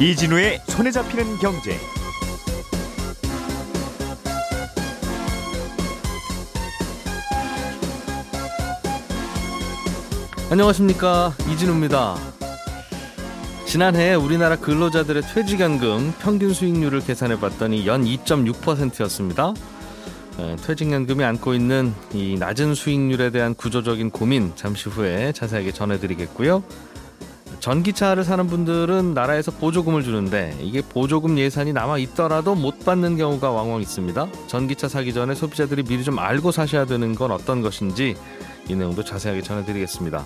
이진우의 손에 잡히는 경제. 안녕하십니까 이진우입니다. 지난해 우리나라 근로자들의 퇴직연금 평균 수익률을 계산해 봤더니 연 2.6%였습니다. 퇴직연금이 안고 있는 이 낮은 수익률에 대한 구조적인 고민 잠시 후에 자세하게 전해드리겠고요. 전기차를 사는 분들은 나라에서 보조금을 주는데 이게 보조금 예산이 남아 있더라도 못 받는 경우가 왕왕 있습니다. 전기차 사기 전에 소비자들이 미리 좀 알고 사셔야 되는 건 어떤 것인지 이 내용도 자세하게 전해드리겠습니다.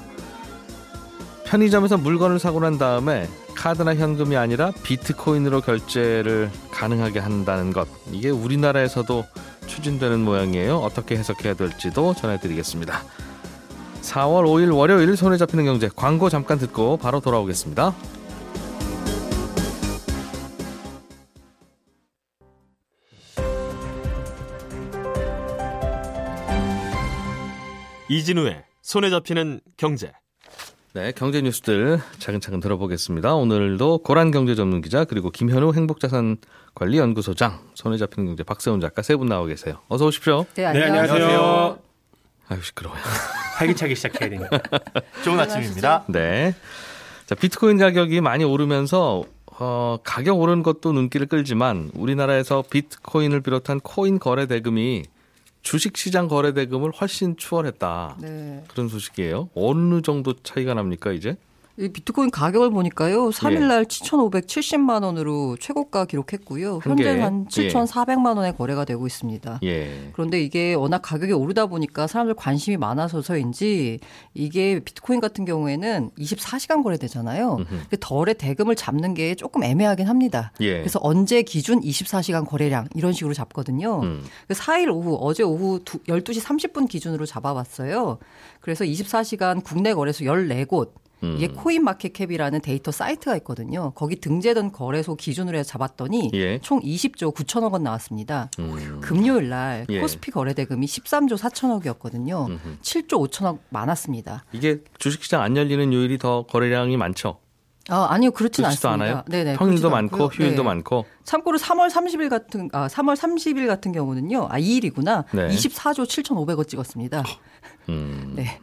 편의점에서 물건을 사고 난 다음에 카드나 현금이 아니라 비트코인으로 결제를 가능하게 한다는 것 이게 우리나라에서도 추진되는 모양이에요. 어떻게 해석해야 될지도 전해드리겠습니다. 4월 5일 월요일 손에 잡히는 경제 광고 잠깐 듣고 바로 돌아오겠습니다. 이진우의 손에 잡히는 경제. 네, 경제 뉴스들 차근차근 들어보겠습니다. 오늘도 고란 경제 전문 기자 그리고 김현우 행복자산관리연구소장 손에 잡히는 경제 박세훈 작가 세 분 나와 계세요. 어서 오십시오. 네, 안녕하세요. 네, 안녕하세요. 아유 시끄러워요. 활기차게 시작해야 되니까. 좋은 아침입니다. 네. 자, 비트코인 가격이 많이 오르면서 어, 가격 오른 것도 눈길을 끌지만 우리나라에서 비트코인을 비롯한 코인 거래 대금이 주식시장 거래 대금을 훨씬 추월했다. 네. 그런 소식이에요. 어느 정도 차이가 납니까 이제? 이 비트코인 가격을 보니까요. 3일날 예. 7,570만 원으로 최고가 기록했고요. 현재 한 7,400만 원에 거래가 되고 있습니다. 예. 그런데 이게 워낙 가격이 오르다 보니까 사람들 관심이 많아서서인지 이게 비트코인 같은 경우에는 24시간 거래되잖아요. 거래 대금을 잡는 게 조금 애매하긴 합니다. 예. 그래서 언제 기준 24시간 거래량 이런 식으로 잡거든요. 음. 4일 오후 어제 오후 12시 30분 기준으로 잡아봤어요. 그래서 24시간 국내 거래소 14곳 음. 이게 코인마켓캡이라는 데이터 사이트가 있거든요. 거기 등재된 거래소 기준으로 해서 잡았더니 예. 총 20조 9천억 원 나왔습니다. 음. 금요일 날 예. 코스피 거래 대금이 13조 4천억이었거든요. 음흠. 7조 5천억 많았습니다. 이게 주식시장 안 열리는 요일이 더 거래량이 많죠. 아, 아니요. 그렇진 않습니다. 않아요? 네네. 평일도 많고 휴일도 네. 많고. 참고로 3월 30일 같은 아, 3월 30일 같은 경우는요. 아, 2일이구나. 네. 24조 7,500억 찍었습니다. 음. 네.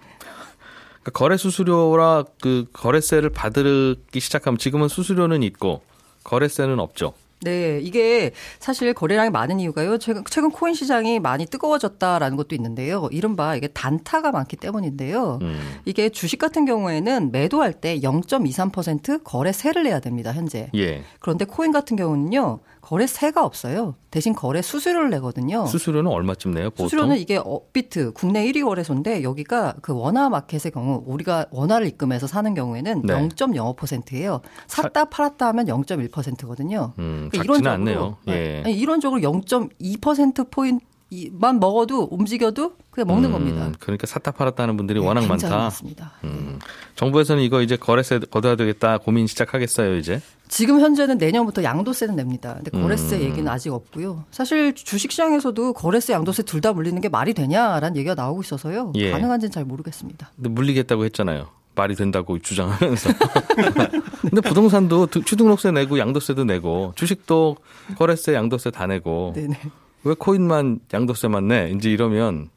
그러니까 거래 수수료라 그 거래세를 받기 시작하면 지금은 수수료는 있고 거래세는 없죠. 네, 이게 사실 거래량이 많은 이유가요. 최근, 최근 코인 시장이 많이 뜨거워졌다라는 것도 있는데요. 이른바 이게 단타가 많기 때문인데요. 음. 이게 주식 같은 경우에는 매도할 때 0.23% 거래세를 내야 됩니다, 현재. 예. 그런데 코인 같은 경우는요. 거래세가 없어요. 대신 거래 수수료를 내거든요. 수수료는 얼마쯤 내요? 보통? 수수료는 이게 업비트 국내 1위 거래소인데 여기가 그 원화 마켓의 경우 우리가 원화를 입금해서 사는 경우에는 네. 0.05%예요. 샀다 팔았다 하면 0.1%거든요. 음, 그러니까 이론적으로 낫네요. 예. 아니, 이론적으로 0.2% 포인트 만 먹어도 움직여도 그냥 먹는 음, 겁니다. 그러니까 샀다 팔았다는 분들이 네, 워낙 많다. 많습니다. 음, 정부에서는 이거 이제 거래세 걷어야 되겠다 고민 시작하겠어요 이제. 지금 현재는 내년부터 양도세는 냅니다. 근데 거래세 음. 얘기는 아직 없고요. 사실 주식시장에서도 거래세, 양도세 둘 다 물리는 게 말이 되냐라는 얘기가 나오고 있어서요. 예. 가능한지는 잘 모르겠습니다. 근데 물리겠다고 했잖아요. 말이 된다고 주장하면서. 근데 부동산도 취등록세 내고 양도세도 내고 주식도 거래세, 양도세 다 내고. 네네. 왜 코인만 양도세만 내? 이제 이러면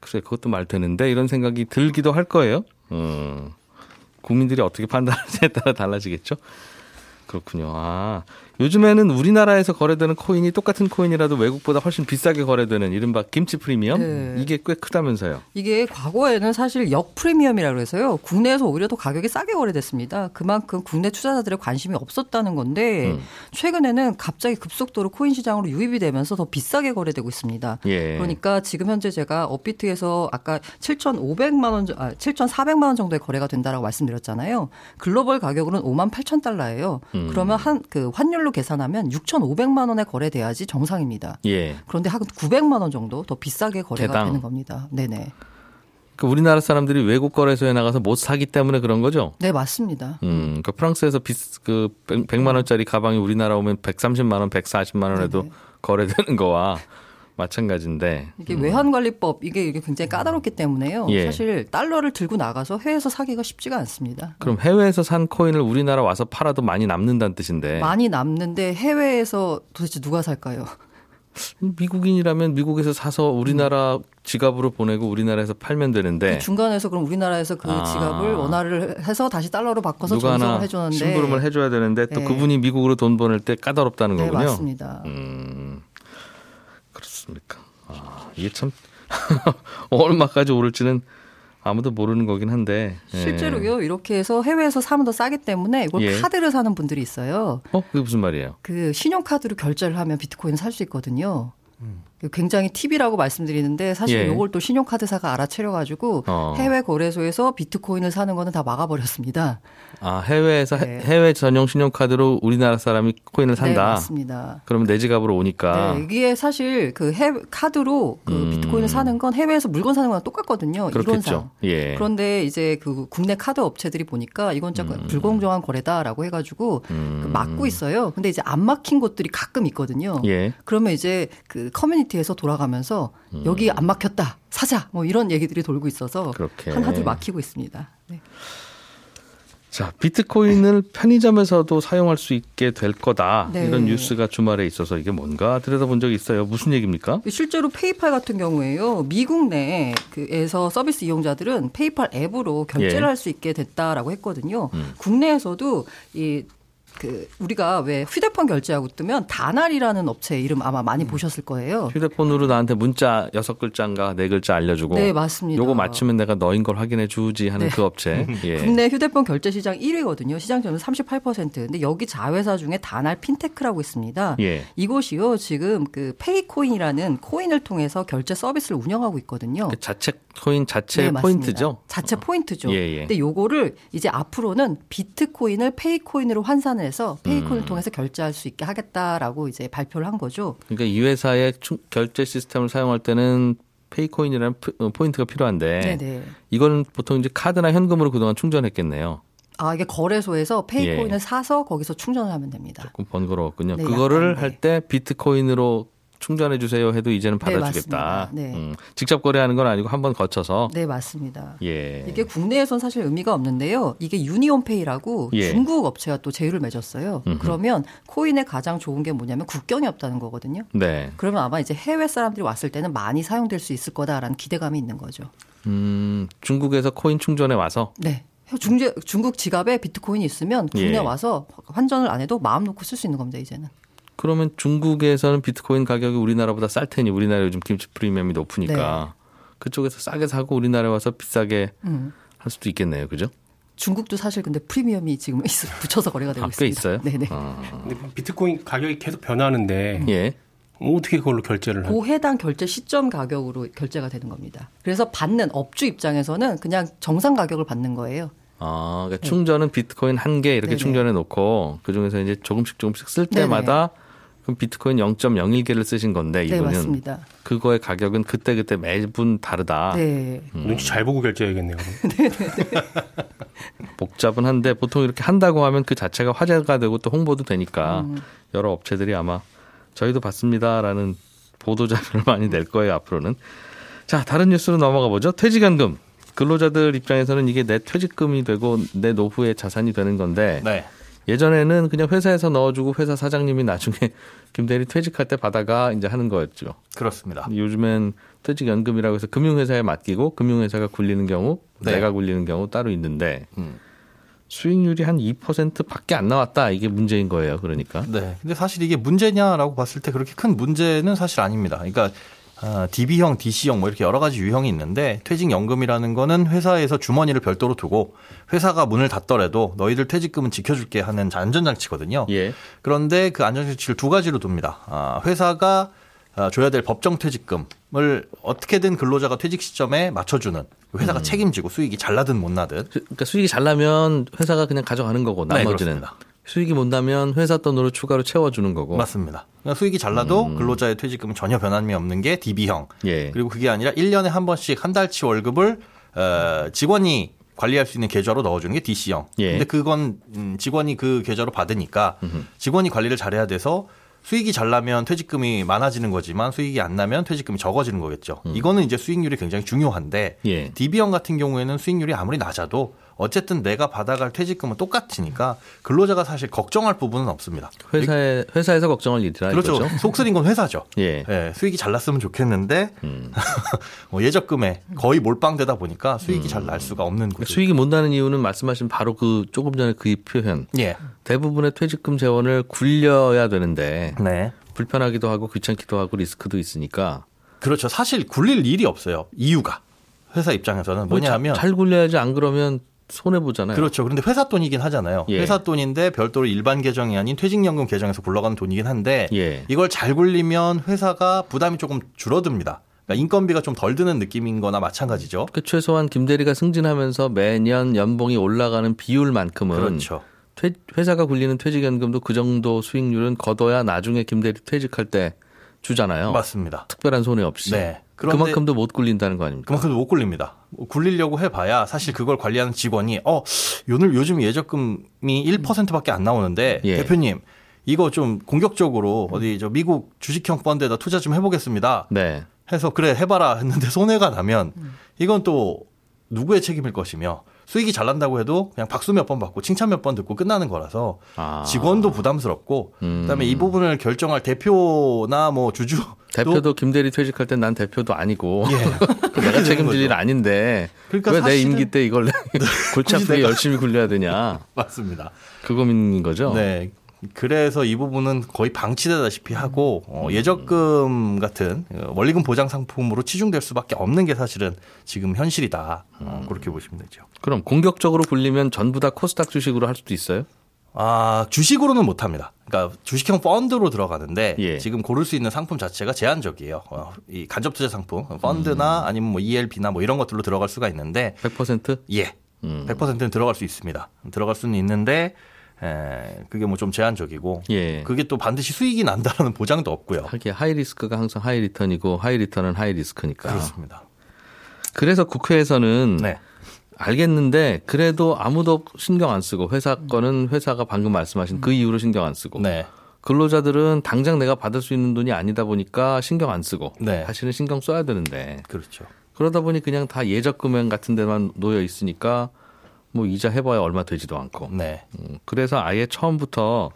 글쎄 그것도 말 되는데 이런 생각이 들기도 할 거예요. 음. 국민들이 어떻게 판단하느냐에 따라 달라지겠죠. 그렇군요. 아, 요즘에는 우리나라에서 거래되는 코인이 똑같은 코인이라도 외국보다 훨씬 비싸게 거래되는 이른바 김치 프리미엄 네. 이게 꽤 크다면서요. 이게 과거에는 사실 역 프리미엄이라고 해서요. 국내에서 오히려 더 가격이 싸게 거래됐습니다. 그만큼 국내 투자자들의 관심이 없었다는 건데 음. 최근에는 갑자기 급속도로 코인 시장으로 유입이 되면서 더 비싸게 거래되고 있습니다. 예. 그러니까 지금 현재 제가 업비트에서 아까 7,500만 원, 아, 7,400만 원 정도의 거래가 된다라고 말씀드렸잖아요. 글로벌 가격으로는 5만 8천 달러예요. 음. 그러면 한 그 환율로 환율로 계산하면 6,500만 원에 거래돼야지 정상입니다. 예. 그런데 한 900만 원 정도 더 비싸게 거래가 대당. 되는 겁니다. 네네. 그 우리나라 사람들이 외국 거래소에 나가서 못 사기 때문에 그런 거죠? 네, 맞습니다. 음, 그 프랑스에서 비, 그 100 만 원짜리 가방이 우리나라 오면 130만 원, 140만 원에도 네네. 거래되는 거와 마찬가지인데 이게 음. 외환관리법 이게, 이게 굉장히 까다롭기 때문에요. 예. 사실 달러를 들고 나가서 해외에서 사기가 쉽지가 않습니다. 그럼 해외에서 산 코인을 우리나라 와서 팔아도 많이 남는다는 뜻인데 많이 남는데 해외에서 도대체 누가 살까요? 미국인이라면 미국에서 사서 우리나라 지갑으로 보내고 우리나라에서 팔면 되는데 그 중간에서 그럼 우리나라에서 그 아. 지갑을 원화를 해서 다시 달러로 바꿔서 전송을 해주는데 심부름을 해줘야 되는데 또 네. 그분이 미국으로 돈 보낼 때 까다롭다는 네, 거군요. 맞습니다. 음, 그렇습니까? 아, 이게 참 얼마까지 오를지는 아무도 모르는 거긴 한데 예. 실제로요 이렇게 해서 해외에서 사면 더 싸기 때문에 이걸 예. 카드를 사는 분들이 있어요. 어 그게 무슨 말이에요? 그 신용카드로 결제를 하면 비트코인 살 수 있거든요. 음. 굉장히 팁이라고 말씀드리는데 사실 예. 이걸 또 신용카드사가 알아채려가지고 어. 해외 거래소에서 비트코인을 사는 거는 다 막아버렸습니다. 아 해외에서 네. 해외 전용 신용카드로 우리나라 사람이 코인을 산다. 네, 맞습니다. 그러면 내 지갑으로 오니까. 네, 이게 사실 그 해외 카드로 그 음. 비트코인을 사는 건 해외에서 물건 사는 거랑 똑같거든요. 그렇겠죠. 예. 그런데 이제 그 국내 카드 업체들이 보니까 이건 좀 음. 불공정한 거래다라고 해가지고 음. 그 막고 있어요. 근데 이제 안 막힌 곳들이 가끔 있거든요. 예. 그러면 이제 그 커뮤니티 에서 돌아가면서 음. 여기 안 막혔다 사자 뭐 이런 얘기들이 돌고 있어서 그렇게. 하나둘 막히고 있습니다. 네. 자, 비트코인을 편의점에서도 사용할 수 있게 될 거다. 네. 이런 뉴스가 주말에 있어서 이게 뭔가 들여다본 적이 있어요. 무슨 얘기입니까? 실제로 페이팔 같은 경우에요. 미국 내에서 서비스 이용자들은 페이팔 앱으로 결제를 예. 할수 있게 됐다라고 했거든요. 음. 국내에서도 이 그 우리가 왜 휴대폰 결제하고 뜨면 다날이라는 업체 이름 아마 많이 음. 보셨을 거예요. 휴대폰으로 나한테 문자 여섯 글자인가 네 글자 알려주고 네 맞습니다. 요거 맞추면 내가 너인 걸 확인해 주지 하는 네. 그 업체. 예. 국내 휴대폰 결제 시장 1위거든요. 시장 점유율 38%. 근데 여기 자회사 중에 다날 핀테크라고 있습니다. 예. 이곳이요 지금 그 페이코인이라는 코인을 통해서 결제 서비스를 운영하고 있거든요. 그 자체 코인 자체 네, 포인트죠. 자체 포인트죠. 예, 예. 근데 요거를 이제 앞으로는 비트코인을 페이코인으로 환산을 해서 페이코인을 음. 통해서 결제할 수 있게 하겠다라고 이제 발표를 한 거죠. 그러니까 이 회사의 결제 시스템을 사용할 때는 페이코인이라는 어, 포인트가 필요한데 네네. 이거는 보통 이제 카드나 현금으로 그동안 충전했겠네요. 아, 이게 거래소에서 페이코인을 예. 사서 거기서 충전을 하면 됩니다. 조금 번거로웠군요. 네, 그거를 네. 할때 비트코인으로 충전해 주세요 해도 이제는 네, 받아주겠다. 네, 음, 직접 거래하는 건 아니고 한번 거쳐서. 네 맞습니다. 예. 이게 국내에선 사실 의미가 없는데요. 이게 유니온페이라고 예. 중국 업체가 또 제휴를 맺었어요. 음흠. 그러면 코인의 가장 좋은 게 뭐냐면 국경이 없다는 거거든요. 네. 그러면 아마 이제 해외 사람들이 왔을 때는 많이 사용될 수 있을 거다라는 기대감이 있는 거죠. 음, 중국에서 코인 충전에 와서. 네. 중제, 중국 지갑에 비트코인이 있으면 국내 예. 와서 환전을 안 해도 마음 놓고 쓸 수 있는 겁니다 이제는. 그러면 중국에서는 비트코인 가격이 우리나라보다 쌀 테니 우리나라 요즘 김치 프리미엄이 높으니까 네. 그쪽에서 싸게 사고 우리나라에 와서 비싸게 음. 할 수도 있겠네요. 그죠? 중국도 사실 근데 프리미엄이 지금 붙여서 거래가 되고 아, 있습니다. 있어요? 네네. 아. 근데 비트코인 가격이 계속 변하는데 예. 어떻게 그걸로 결제를 하고? 그 해당 결제 시점 가격으로 결제가 되는 겁니다. 그래서 받는 업주 입장에서는 그냥 정상 가격을 받는 거예요. 아, 그러니까 네. 충전은 비트코인 한 개 이렇게 네네. 충전해 놓고 그 중에서 이제 조금씩 조금씩 쓸 때마다 네네. 그럼 비트코인 0.01개를 쓰신 건데 네, 이분은 네, 맞습니다. 그거의 가격은 그때 그때 매분 다르다. 네. 음. 눈치 잘 보고 결제해야겠네요. 복잡은 한데 보통 이렇게 한다고 하면 그 자체가 화제가 되고 또 홍보도 되니까 음. 여러 업체들이 아마 저희도 받습니다라는 보도 자료를 많이 낼 거예요 앞으로는. 자 다른 뉴스로 넘어가 보죠. 퇴직연금 근로자들 입장에서는 이게 내 퇴직금이 되고 내 노후의 자산이 되는 건데. 네. 예전에는 그냥 회사에서 넣어주고 회사 사장님이 나중에 김대리 퇴직할 때 받아가 이제 하는 거였죠. 그렇습니다. 요즘엔 퇴직연금이라고 해서 금융회사에 맡기고 금융회사가 굴리는 경우, 네. 내가 굴리는 경우 따로 있는데 음. 수익률이 한 2%밖에 안 나왔다. 이게 문제인 거예요. 그러니까. 네. 근데 사실 이게 문제냐라고 봤을 때 그렇게 큰 문제는 사실 아닙니다. 그러니까 아, DB형, DC형 뭐 이렇게 여러 가지 유형이 있는데 퇴직연금이라는 거는 회사에서 주머니를 별도로 두고 회사가 문을 닫더라도 너희들 퇴직금은 지켜줄게 하는 안전장치거든요. 예. 그런데 그 안전장치를 두 가지로 둡니다. 아, 회사가 아, 줘야 될 법정 퇴직금을 어떻게든 근로자가 퇴직 시점에 맞춰주는 회사가 음. 책임지고 수익이 잘 나든 못 나든. 그러니까 수익이 잘 나면 회사가 그냥 가져가는 거고 네, 나머지는. 네, 수익이 못 나면 회사 돈으로 추가로 채워주는 거고. 맞습니다. 그러니까 수익이 잘 나도 음. 근로자의 퇴직금은 전혀 변함이 없는 게 DB형. 예. 그리고 그게 아니라 1년에 한 번씩 한 달치 월급을 어, 직원이 관리할 수 있는 계좌로 넣어주는 게 DC형. 예. 근데 그건 음, 직원이 그 계좌로 받으니까 직원이 관리를 잘해야 돼서 수익이 잘 나면 퇴직금이 많아지는 거지만 수익이 안 나면 퇴직금이 적어지는 거겠죠. 음. 이거는 이제 수익률이 굉장히 중요한데 예. DB형 같은 경우에는 수익률이 아무리 낮아도 어쨌든 내가 받아갈 퇴직금은 똑같으니까 근로자가 사실 걱정할 부분은 없습니다. 회사에 회사에서 걱정할 일이라 그렇죠. 이거죠? 속 쓰린 건 회사죠. 예. 예. 수익이 잘 났으면 좋겠는데 음. 뭐 예적금에 거의 몰빵되다 보니까 수익이 음. 잘날 수가 없는 거죠. 수익이 못 나는 이유는 말씀하신 바로 그 조금 전에 그 표현. 예. 대부분의 퇴직금 재원을 굴려야 되는데 네. 불편하기도 하고 귀찮기도 하고 리스크도 있으니까 그렇죠. 사실 굴릴 일이 없어요. 이유가 회사 입장에서는 뭐 뭐냐면 잘 굴려야지 안 그러면 손해 보잖아요. 그렇죠. 그런데 회사 돈이긴 하잖아요. 예. 회사 돈인데 별도로 일반 계정이 아닌 퇴직연금 계정에서 굴러가는 돈이긴 한데 예. 이걸 잘 굴리면 회사가 부담이 조금 줄어듭니다. 그러니까 인건비가 좀 덜 드는 느낌인 거나 마찬가지죠. 그 최소한 김대리가 승진하면서 매년 연봉이 올라가는 비율만큼은 그렇죠. 퇴, 회사가 굴리는 퇴직연금도 그 정도 수익률은 걷어야 나중에 김대리 퇴직할 때 주잖아요. 맞습니다. 특별한 손해 없이. 네. 그만큼도 못 굴린다는 거 아닙니까? 그만큼도 못 굴립니다. 굴리려고 해봐야 사실 그걸 관리하는 직원이 어 오늘 요즘 예적금이 1%밖에 안 나오는데 예. 대표님 이거 좀 공격적으로 어디 저 미국 주식형 펀드에다 투자 좀 해보겠습니다. 네. 해서 그래 해봐라 했는데 손해가 나면 이건 또 누구의 책임일 것이며 수익이 잘 난다고 해도 그냥 박수 몇 번 받고 칭찬 몇 번 듣고 끝나는 거라서 아. 직원도 부담스럽고 음. 그다음에 이 부분을 결정할 대표나 뭐 주주 대표도 김대리 퇴직할 땐 난 대표도 아니고 예. 내가 책임질 일 아닌데 그러니까 왜 내 임기 때 이걸 골치 아프게 열심히 굴려야 되냐 맞습니다. 그 고민인 거죠. 네. 그래서 이 부분은 거의 방치되다시피 하고 어, 예적금 같은 원리금 보장 상품으로 치중될 수밖에 없는 게 사실은 지금 현실이다. 어, 그렇게 보시면 되죠. 그럼 공격적으로 굴리면 전부 다 코스닥 주식으로 할 수도 있어요? 아, 주식으로는 못 합니다. 그러니까 주식형 펀드로 들어가는데 예. 지금 고를 수 있는 상품 자체가 제한적이에요. 어, 이 간접 투자 상품, 펀드나 음. 아니면 뭐 ELF나 뭐 이런 것들로 들어갈 수가 있는데 100%? 예. 음. 100%는 들어갈 수 있습니다. 들어갈 수는 있는데 에, 그게 뭐 좀 제한적이고 예. 그게 또 반드시 수익이 난다라는 보장도 없고요. 하기야 high risk가 항상 high return이고 high return은 high risk니까. 그렇습니다. 그래서 국회에서는 네. 알겠는데 그래도 아무도 신경 안 쓰고 회사 거는 회사가 방금 말씀하신 그 이유로 신경 안 쓰고 네. 근로자들은 당장 내가 받을 수 있는 돈이 아니다 보니까 신경 안 쓰고 네. 사실은 신경 써야 되는데 그렇죠. 그러다 보니 그냥 다 예적 금액 같은 데만 놓여 있으니까 뭐 이자 해봐야 얼마 되지도 않고. 네. 음, 그래서 아예 처음부터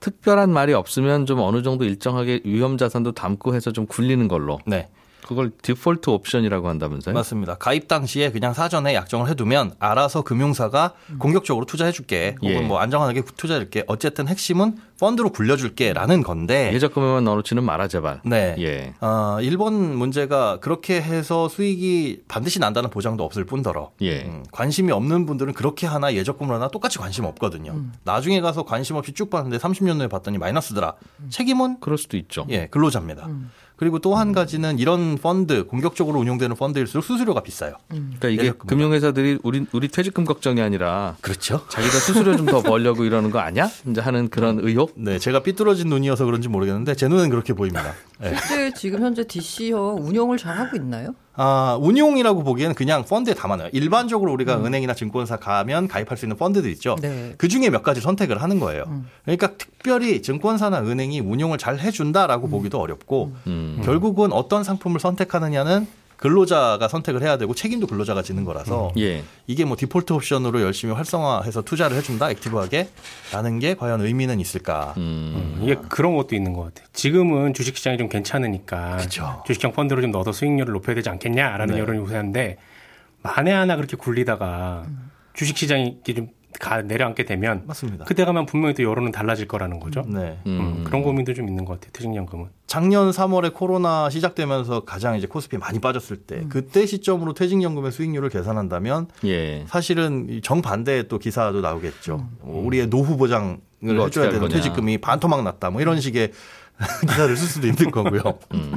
특별한 말이 없으면 좀 어느 정도 일정하게 위험 자산도 담고 해서 좀 굴리는 걸로. 네. 그걸 디폴트 옵션이라고 한다면서요? 맞습니다. 가입 당시에 그냥 사전에 약정을 해두면 알아서 금융사가 공격적으로 투자해줄게 혹은 예. 뭐 안정하게 투자해줄게 어쨌든 핵심은 펀드로 굴려줄게라는 건데 예적금에만 넣어놓지는 마라 제발. 네. 예. 어, 일본 문제가 그렇게 해서 수익이 반드시 난다는 보장도 없을 뿐더러 예. 음, 관심이 없는 분들은 그렇게 하나 예적금을 하나 똑같이 관심 없거든요. 음. 나중에 가서 관심 없이 쭉 봤는데 30년 후에 봤더니 마이너스더라. 음. 책임은 그럴 수도 있죠. 예, 근로자입니다. 음. 그리고 또 한 가지는 이런 펀드 공격적으로 운용되는 펀드일수록 수수료가 비싸요. 음. 그러니까 이게 금융회사들이 우리 우리 퇴직금 걱정이 아니라 그렇죠. 자기가 수수료 좀 더 벌려고 이러는 거 아니야? 이제 하는 그런 의혹. 네, 제가 삐뚤어진 눈이어서 그런지 모르겠는데 제 눈엔 그렇게 보입니다. 네. 실제 지금 현재 DC형 운용을 잘 하고 있나요? 아, 운용이라고 보기에는 그냥 펀드에 담아놔요. 일반적으로 우리가 음. 은행이나 증권사 가면 가입할 수 있는 펀드들 있죠. 네. 그 중에 몇 가지 선택을 하는 거예요. 음. 그러니까 특별히 증권사나 은행이 운용을 잘 해준다라고 음. 보기도 어렵고 음. 결국은 어떤 상품을 선택하느냐는 근로자가 선택을 해야 되고 책임도 근로자가 지는 거라서 음. 예. 이게 뭐 디폴트 옵션으로 열심히 활성화해서 투자를 해준다 액티브하게 라는 게 과연 의미는 있을까? 음. 음. 이게 그런 것도 있는 것 같아요. 지금은 주식시장이 좀 괜찮으니까 그쵸. 주식형 펀드로 좀 넣어서 수익률을 높여야 되지 않겠냐라는 네. 여론이 우세한데 만에 하나 그렇게 굴리다가 음. 주식시장이 좀 가 내려앉게 되면 맞습니다. 그때 가면 분명히 또 여론은 달라질 거라는 거죠. 네. 음, 음. 그런 고민도 좀 있는 것 같아요. 퇴직연금은. 작년 3월에 코로나 시작되면서 가장 이제 코스피 많이 빠졌을 때 음. 그때 시점으로 퇴직연금의 수익률을 계산한다면 예. 사실은 정반대의 또 기사도 나오겠죠. 음. 뭐 우리의 노후 보장을 해줘야 되는 퇴직금이 반토막 났다. 뭐 이런 식의 기사를 쓸 수도 있는 거고요. 음.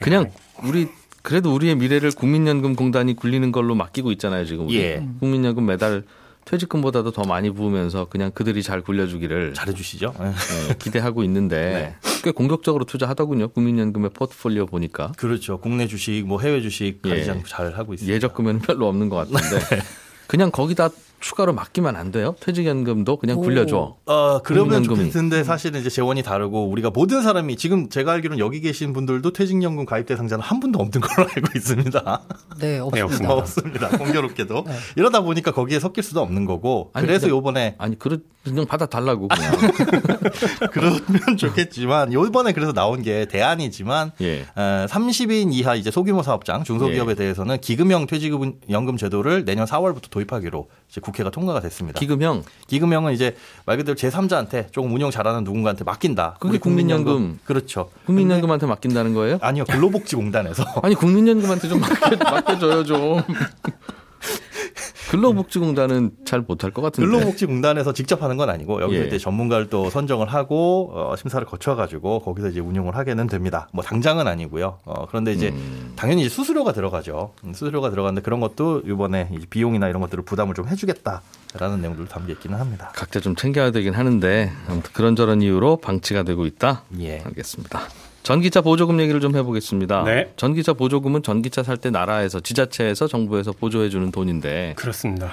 그냥 우리 그래도 우리의 미래를 국민연금공단이 굴리는 걸로 맡기고 있잖아요 지금. 우리. 예. 국민연금 매달 퇴직금보다도 더 많이 부으면서 그냥 그들이 잘 굴려주기를 잘해주시죠. 네, 기대하고 있는데 네. 꽤 공격적으로 투자하더군요. 국민연금의 포트폴리오 보니까. 그렇죠. 국내 주식, 뭐 해외 주식 가장 예. 잘 하고 있습니다. 예적금에는 별로 없는 것 같은데 네. 그냥 거기다 추가로 맡기면 안 돼요? 퇴직연금도 그냥 굴려줘. 어, 그러면 좋겠는데 사실은 이제 재원이 다르고 우리가 모든 사람이 지금 제가 알기로는 여기 계신 분들도 퇴직연금 가입 대상자는 한 분도 없는 걸로 알고 있습니다. 네, 없습니다. 네, 없습니다. 공교롭게도. 네. 이러다 보니까 거기에 섞일 수도 없는 거고. 아니, 그래서 요번에. 아니, 그러, 그냥 받아 달라고 그냥. 그러면 좋겠지만 요번에 그래서 나온 게 대안이지만 예. 30인 이하 이제 소규모 사업장, 중소기업에 예. 대해서는 기금형 퇴직연금 제도를 내년 4월부터 도입하기로 이제 국회가 통과가 됐습니다. 기금형. 기금형은 이제 말 그대로 제3자한테 조금 운영 잘하는 누군가한테 맡긴다. 그게 국민연금. 국민연금. 그렇죠. 국민연금한테 맡긴다는 거예요? 아니요. 근로복지공단에서. 아니 국민연금한테 좀 맡겨, 맡겨줘요 좀. 근로복지공단은 잘 못할 것 같은데. 근로복지공단에서 직접 하는 건 아니고 여기 예. 이제 전문가를 또 선정을 하고 어, 심사를 거쳐가지고 거기서 이제 운용을 하게는 됩니다. 뭐 당장은 아니고요. 어, 그런데 이제 음. 당연히 이제 수수료가 들어가죠. 음, 수수료가 들어가는데 그런 것도 이번에 비용이나 이런 것들을 부담을 좀 해주겠다라는 내용들도 담겨 있기는 합니다. 각자 좀 챙겨야 되긴 하는데 아무튼 그런저런 이유로 방치가 되고 있다. 예. 알겠습니다. 전기차 보조금 얘기를 좀 해보겠습니다. 네. 전기차 보조금은 전기차 살 때 나라에서 지자체에서 정부에서 보조해주는 돈인데 그렇습니다.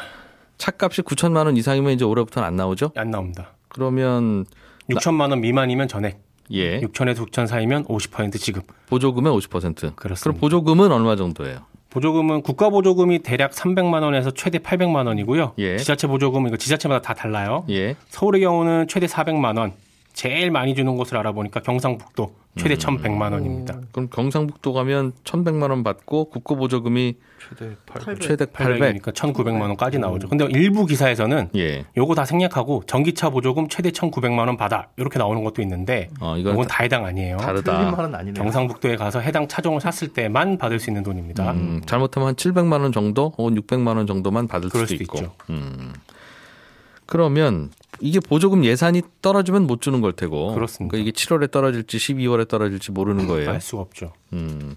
차값이 9천만 원 이상이면 이제 올해부터는 안 나오죠? 안 나옵니다. 그러면 6천만 원 미만이면 전액. 예. 6천에서 6천 사이면 50% 지급. 보조금의 50%. 그렇습니다. 그럼 보조금은 얼마 정도예요? 보조금은 국가 보조금이 대략 300만 원에서 최대 800만 원이고요. 예. 지자체 보조금 이거 지자체마다 다 달라요. 예. 서울의 경우는 최대 400만 원. 제일 많이 주는 곳을 알아보니까 경상북도 최대 음. 1,100만 원입니다. 그럼 경상북도 가면 1,100만 원 받고 국고 보조금이 최대 800. 최대 800 이니까 1,900만 원까지 나오죠. 근데 일부 기사에서는 예. 요거 다 생략하고 전기차 보조금 최대 1,900만 원 받아. 이렇게 나오는 것도 있는데 어, 이건 다 해당 아니에요. 다르다. 경상북도에 가서 해당 차종을 샀을 때만 받을 수 있는 돈입니다. 음, 잘못하면 한 700만 원 정도, 혹은 600만 원 정도만 받을 수도, 수도 있고. 음. 그러면 이게 보조금 예산이 떨어지면 못 주는 걸 테고. 그렇습니다. 그러니까 이게 7월에 떨어질지 12월에 떨어질지 모르는 거예요. 알 수가 없죠. 음.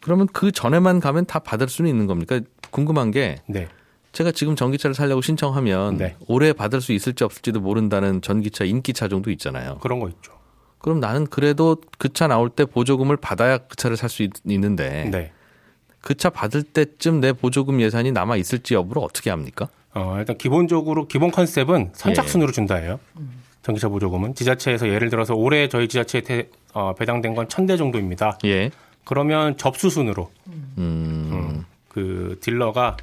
그러면 그 전에만 가면 다 받을 수는 있는 겁니까? 궁금한 게 네. 제가 지금 전기차를 살려고 신청하면 네. 올해 받을 수 있을지 없을지도 모른다는 전기차 인기 차종도 있잖아요. 그런 거 있죠. 그럼 나는 그래도 그 차 나올 때 보조금을 받아야 그 차를 살 수 있는데 네. 그차 받을 때쯤 내 보조금 예산이 남아 있을지 여부를 어떻게 합니까? 어, 일단 기본적으로 기본 컨셉은 선착순으로 예. 준다예요. 전기차 보조금은 지자체에서 예를 들어서 올해 저희 지자체에 태, 어, 배당된 건 천 대 정도입니다. 예. 그러면 접수 순으로 음. 음, 그 딜러가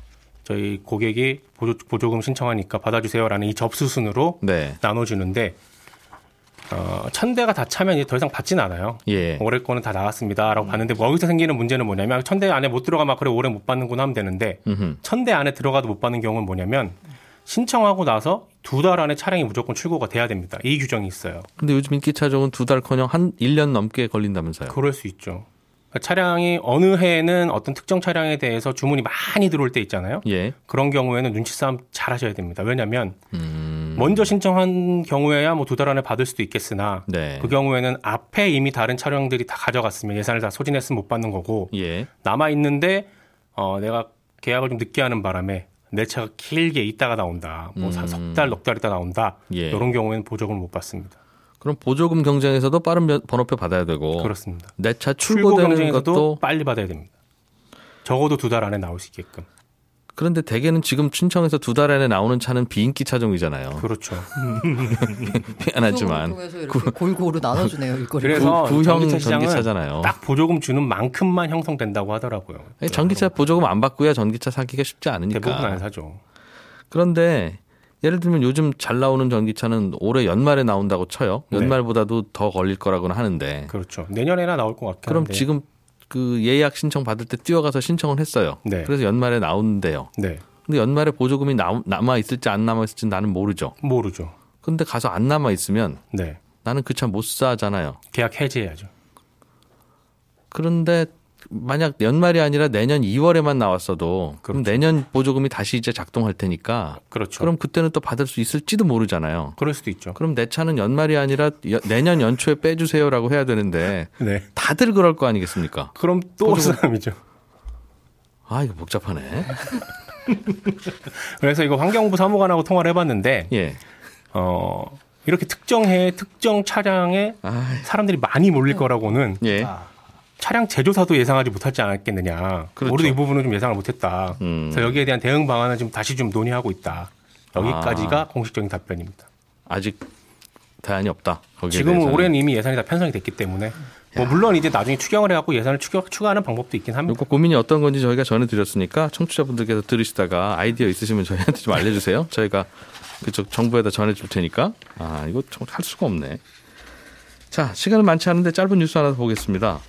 저희 고객이 보조, 보조금 신청하니까 받아주세요라는 이 접수 순으로 네. 나눠주는데 어, 천 대가 다 차면 이제 더 이상 받지는 않아요. 예. 올해 거는 다 나왔습니다라고 음. 봤는데 뭐 여기서 생기는 문제는 뭐냐면 천 대 안에 못 들어가면 그래 올해 못 받는구나 하면 되는데 천 대 안에 들어가도 못 받는 경우는 뭐냐면 신청하고 나서 두 달 안에 차량이 무조건 출고가 돼야 됩니다. 이 규정이 있어요. 근데 요즘 인기 차종은 두 달커녕 한 1년 넘게 걸린다면서요. 그럴 수 있죠. 그러니까 차량이 어느 해에는 어떤 특정 차량에 대해서 주문이 많이 들어올 때 있잖아요. 예. 그런 경우에는 눈치 싸움 잘 하셔야 됩니다. 왜냐하면 음... 먼저 신청한 경우에야 뭐 두 달 안에 받을 수도 있겠으나 네. 그 경우에는 앞에 이미 다른 차량들이 다 가져갔으면 예산을 다 소진했으면 못 받는 거고 예. 남아 있는데 어 내가 계약을 좀 늦게 하는 바람에 내 차가 길게 있다가 나온다. 뭐 음... 석달, 넉달 있다 나온다. 예. 이런 경우에는 보조금을 못 받습니다. 그럼 보조금 경쟁에서도 빠른 번호표 받아야 되고 그렇습니다. 내 차 출고되는 것도 빨리 받아야 됩니다. 적어도 두 달 안에 나올 수 있게끔. 그런데 대개는 지금 춘청에서 두 달 안에 나오는 차는 비인기 차종이잖아요. 그렇죠. 미안하지만 구, 골고루 나눠주네요 일거리. 그래서 구, 형 전기차 잖아요. 딱 보조금 주는 만큼만 형성된다고 하더라고요. 전기차 보조금 안 받고야 전기차 사기가 쉽지 않으니까. 대부분 안 사죠. 그런데 예를 들면 요즘 잘 나오는 전기차는 올해 연말에 나온다고 쳐요. 네. 연말보다도 네. 더 걸릴 거라고는 하는데. 그렇죠. 내년에나 나올 것 같아요. 그럼 지금 그 예약 신청 받을 때 뛰어가서 신청을 했어요. 네. 그래서 연말에 나오는데요. 네. 근데 연말에 보조금이 남아 있을지 안 남아 있을지 나는 모르죠. 모르죠. 근데 가서 안 남아 있으면 네. 나는 그 차 못 사잖아요. 계약 해지해야죠. 그런데 만약 연말이 아니라 내년 2월에만 나왔어도 그렇죠. 그럼 내년 보조금이 다시 이제 작동할 테니까 그렇죠. 그럼 그때는 또 받을 수 있을지도 모르잖아요. 그럴 수도 있죠. 그럼 내 차는 연말이 아니라 내년 연초에 빼주세요라고 해야 되는데 네. 다들 그럴 거 아니겠습니까? 그럼 또 보조금... 사람이죠. 아 이거 복잡하네. 그래서 이거 환경부 사무관하고 통화를 해봤는데 예. 어. 이렇게 특정 해 특정 차량에 아이. 사람들이 많이 몰릴 거라고는 예. 아. 차량 제조사도 예상하지 못하지 않았겠느냐. 그렇죠. 우리도 이 부분은 좀 예상을 못했다. 음. 그래서 여기에 대한 대응 방안을 좀 다시 좀 논의하고 있다. 여기까지가 아. 공식적인 답변입니다. 아직 대안이 없다. 지금은 올해는 이미 예산이 다 편성이 됐기 때문에 뭐 물론 이제 나중에 추경을 해갖고 예산을 추경, 추가하는 방법도 있긴 합니다. 고민이 어떤 건지 저희가 전해드렸으니까 청취자분들께서 들으시다가 아이디어 있으시면 저희한테 좀 알려주세요. 저희가 그쪽 정부에다 전해줄 테니까. 아 이거 할 수가 없네. 자 시간은 많지 않은데 짧은 뉴스 하나 보겠습니다.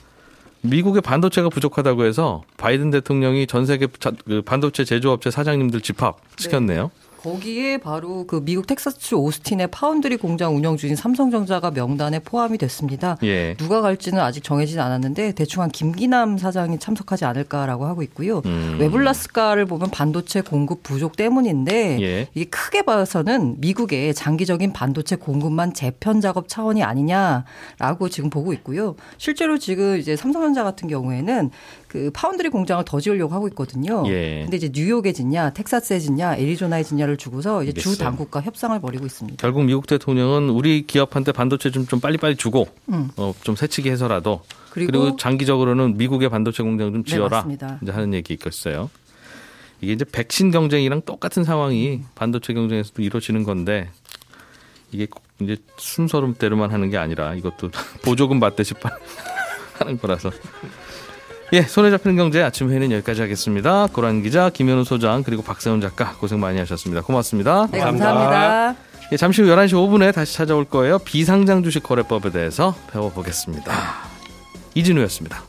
미국의 반도체가 부족하다고 해서 바이든 대통령이 전 세계 그 반도체 제조업체 사장님들 집합 시켰네요. 네. 거기에 바로 그 미국 텍사스 오스틴의 파운드리 공장 운영 중인 삼성전자가 명단에 포함이 됐습니다. 예. 누가 갈지는 아직 정해지진 않았는데 대충 한 김기남 사장이 참석하지 않을까라고 하고 있고요. 음. 왜 불렀을까를 보면 반도체 공급 부족 때문인데 예. 이게 크게 봐서는 미국의 장기적인 반도체 공급망 재편 작업 차원이 아니냐라고 지금 보고 있고요. 실제로 지금 이제 삼성전자 같은 경우에는 그 파운드리 공장을 더 지으려고 하고 있거든요. 예. 근데 이제 뉴욕에 짓냐, 텍사스에 짓냐, 애리조나에 짓냐를 주고서 이제 알겠어요. 주 당국과 협상을 벌이고 있습니다. 결국 미국 대통령은 우리 기업한테 반도체 좀, 좀 빨리빨리 주고 음. 어, 좀 새치기 해서라도 그리고, 그리고, 장기적으로는 미국의 반도체 공장 좀 네, 지어라. 네, 이제 하는 얘기 있겠어요. 이게 이제 백신 경쟁이랑 똑같은 상황이 반도체 경쟁에서도 이루어지는 건데 이게 이제 순서름대로만 하는 게 아니라 이것도 보조금 받듯이 하는 거라서 예, 손에 잡히는 경제 아침 회의는 여기까지 하겠습니다. 고란 기자, 김현우 소장, 그리고 박세훈 작가 고생 많이 하셨습니다. 고맙습니다. 네, 감사합니다. 예, 잠시 후 11시 5분에 다시 찾아올 거예요. 비상장 주식 거래법에 대해서 배워보겠습니다. 이진우였습니다.